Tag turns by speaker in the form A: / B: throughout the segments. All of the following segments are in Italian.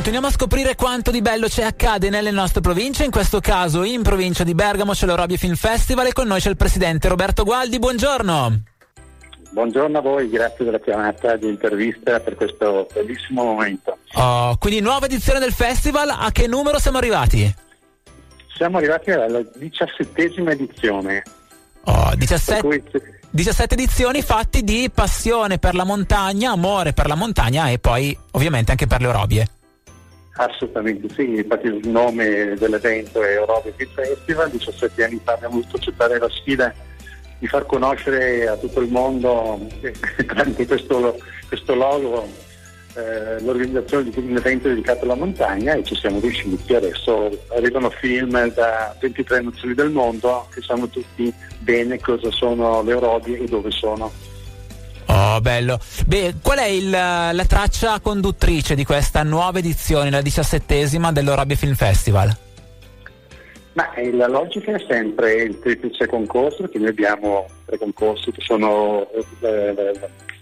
A: continuiamo a scoprire quanto di bello c'è accade nelle nostre province, in questo caso in provincia di Bergamo c'è l'Orobio Film Festival e con noi c'è il presidente Roberto Gualdi, buongiorno.
B: Buongiorno a voi, grazie della chiamata di intervista per questo bellissimo momento.
A: Oh, quindi nuova edizione del festival, a che numero siamo arrivati?
B: Siamo arrivati alla diciassettesima edizione.
A: Oh, 17, cui... 17 edizioni fatti di passione per la montagna, amore per la montagna e poi ovviamente anche per le orobie.
B: Assolutamente sì, infatti il nome dell'evento è Film Festival, 17 anni fa abbiamo voluto accettare la sfida di far conoscere a tutto il mondo tramite questo, questo logo eh, l'organizzazione di un evento dedicato alla montagna e ci siamo riusciti. Adesso arrivano film da 23 nazioni del mondo che sanno tutti bene cosa sono le orobie e dove sono.
A: Oh, bello. Beh, qual è il, la traccia conduttrice di questa nuova edizione, la diciassettesima dell'Orobie Film Festival?
B: Ma eh, la logica è sempre il triplice concorso, perché noi abbiamo tre concorsi che sono eh,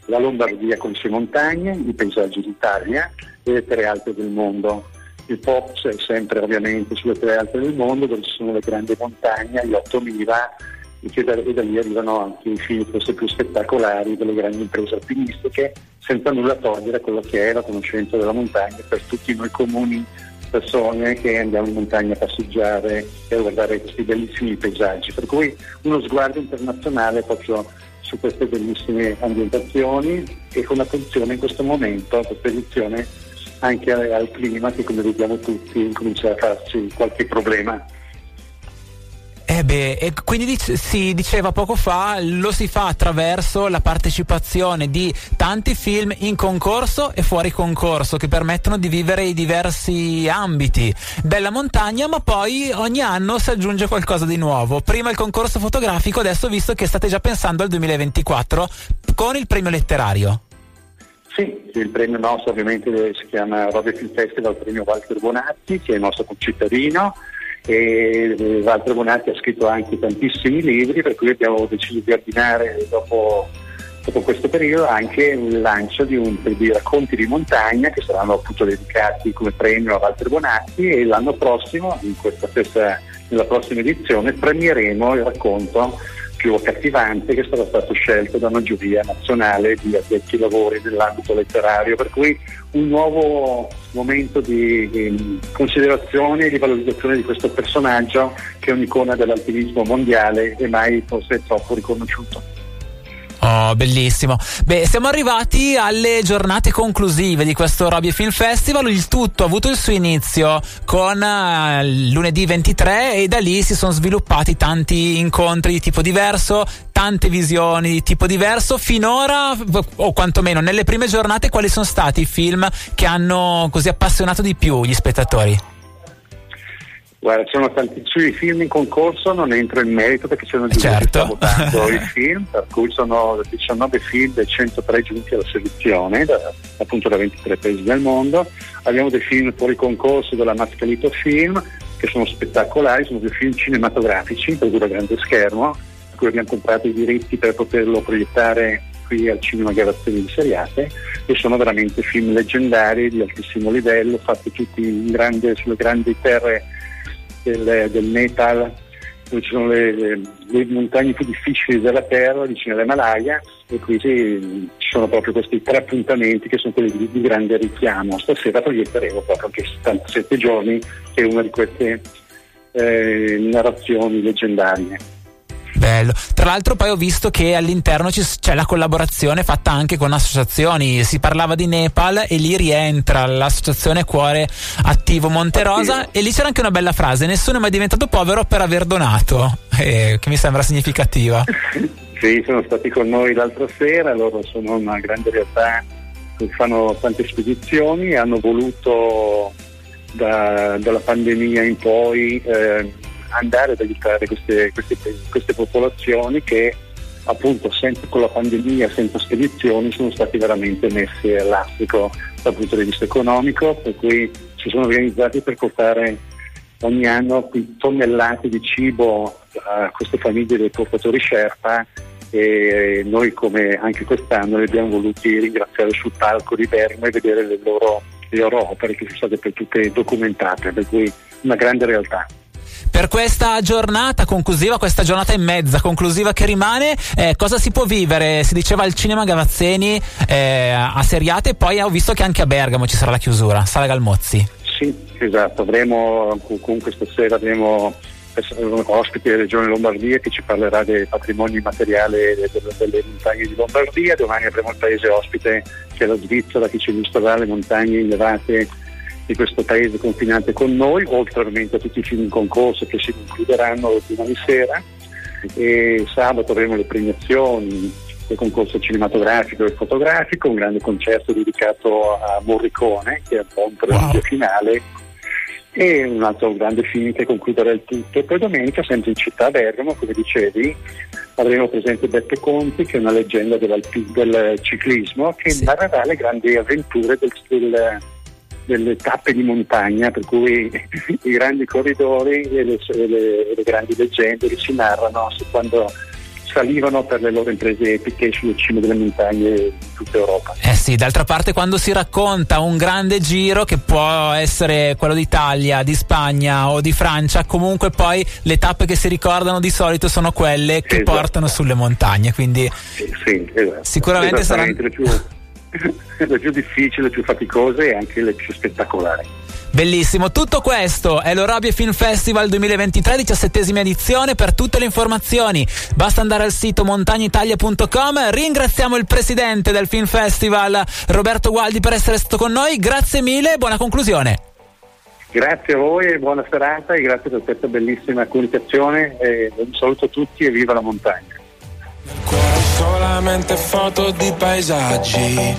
B: la Lombardia con le montagne, i paesaggi d'Italia e le tre alte del mondo. Il pop è sempre ovviamente sulle tre alte del mondo dove ci sono le grandi montagne, gli 8000 e da, e da lì arrivano anche i film forse più spettacolari delle grandi imprese alpinistiche senza nulla togliere a quello che è la conoscenza della montagna per tutti noi comuni persone che andiamo in montagna a passeggiare e a guardare questi bellissimi paesaggi. Per cui uno sguardo internazionale proprio su queste bellissime ambientazioni e con attenzione in questo momento, questa edizione anche al clima che come vediamo tutti comincia a farci qualche problema.
A: Eh beh, e quindi dic- si diceva poco fa, lo si fa attraverso la partecipazione di tanti film in concorso e fuori concorso che permettono di vivere i diversi ambiti della montagna, ma poi ogni anno si aggiunge qualcosa di nuovo. Prima il concorso fotografico, adesso visto che state già pensando al 2024 con il premio letterario.
B: Sì, il premio nostro ovviamente si chiama Robert Film Festival, premio Walter Bonatti, che è il nostro concittadino e Walter Bonatti ha scritto anche tantissimi libri per cui abbiamo deciso di abbinare dopo, dopo questo periodo anche il lancio di, un, di racconti di montagna che saranno appunto dedicati come premio a Walter Bonatti e l'anno prossimo, in stessa, nella prossima edizione, premieremo il racconto più accattivante che sarà stato scelto da una giuria nazionale di addetti lavori dell'ambito letterario, per cui un nuovo momento di, di considerazione e di valorizzazione di questo personaggio che è un'icona dell'alpinismo mondiale e mai forse troppo riconosciuto.
A: Oh, bellissimo. Beh, siamo arrivati alle giornate conclusive di questo Robbie Film Festival. Il tutto ha avuto il suo inizio con uh, lunedì 23 e da lì si sono sviluppati tanti incontri di tipo diverso, tante visioni di tipo diverso. Finora, o quantomeno nelle prime giornate, quali sono stati i film che hanno così appassionato di più gli spettatori?
B: Guarda, ci sono tantissimi film in concorso, non entro in merito perché sono giunti
A: certo.
B: votando i film, per cui sono 19 film e 103 giunti alla selezione, da, appunto da 23 paesi del mondo. Abbiamo dei film fuori concorso della Mascalito Film, che sono spettacolari, sono dei film cinematografici, per cui da grande schermo, per cui abbiamo comprato i diritti per poterlo proiettare qui al Cinema Garazzoni di Seriate e sono veramente film leggendari di altissimo livello, fatti tutti grande, sulle grandi terre del, del Nepal, dove ci sono le, le, le, montagne più difficili della Terra, vicino all'Himalaya, e qui ci, ci sono proprio questi tre appuntamenti che sono quelli di, di grande richiamo. Stasera proietteremo proprio anche 77 giorni, che è una di queste eh, narrazioni leggendarie.
A: Bello. Tra l'altro poi ho visto che all'interno c'è la collaborazione fatta anche con associazioni. Si parlava di Nepal e lì rientra l'associazione Cuore Attivo Monterosa Attivo. e lì c'era anche una bella frase, nessuno è mai diventato povero per aver donato, eh, che mi sembra significativa.
B: sì, sono stati con noi l'altra sera, loro sono una grande realtà che fanno tante spedizioni, hanno voluto da, dalla pandemia in poi eh, andare ad aiutare queste, queste, queste popolazioni che appunto sempre con la pandemia, senza spedizioni, sono stati veramente messi all'astico dal punto di vista economico, per cui si sono organizzati per portare ogni anno tonnellate di cibo a queste famiglie dei portatori Sherpa e noi come anche quest'anno li abbiamo voluti ringraziare sul palco di Bergamo e vedere le loro le loro opere che sono state per tutte documentate, per cui una grande realtà
A: per questa giornata conclusiva, questa giornata e mezza conclusiva che rimane, eh, cosa si può vivere? Si diceva al cinema Gavazzeni eh, a Seriate e poi ho visto che anche a Bergamo ci sarà la chiusura, Sala Galmozzi.
B: Sì, esatto, avremo comunque stasera avremo un ospite della Regione Lombardia che ci parlerà del patrimonio immateriale delle, delle montagne di Lombardia, domani avremo il paese ospite che è la Svizzera che ci illustrerà le montagne innevate di questo paese confinante con noi, oltre ovviamente a tutti i film in concorso che si concluderanno domani sera. E sabato avremo le premiazioni del concorso cinematografico e fotografico, un grande concerto dedicato a Morricone, che è un po' un preludio finale, e un altro grande film che concluderà il tutto. E poi domenica, sempre in città Bergamo, come dicevi, avremo presente Beppe Conti, che è una leggenda del ciclismo, che sì. narrerà le grandi avventure del, del delle tappe di montagna, per cui i grandi corridori e le, le, le grandi leggende che si narrano su quando salivano per le loro imprese epiche sulle cime delle montagne di tutta Europa.
A: Eh sì, d'altra parte quando si racconta un grande giro che può essere quello d'Italia, di Spagna o di Francia, comunque poi le tappe che si ricordano di solito sono quelle che esatto. portano sulle montagne, quindi
B: sì, sì, esatto.
A: sicuramente saranno
B: le più difficili, le più faticose e anche le più spettacolari.
A: Bellissimo, tutto questo è l'Orabia Film Festival 2023, diciassettesima edizione. Per tutte le informazioni basta andare al sito montagnitalia.com. Ringraziamo il presidente del Film Festival, Roberto Gualdi, per essere stato con noi. Grazie mille e buona conclusione.
B: Grazie a voi e buona serata e grazie per questa bellissima comunicazione. E un saluto a tutti e viva la montagna.
C: Solamente foto di paesaggi,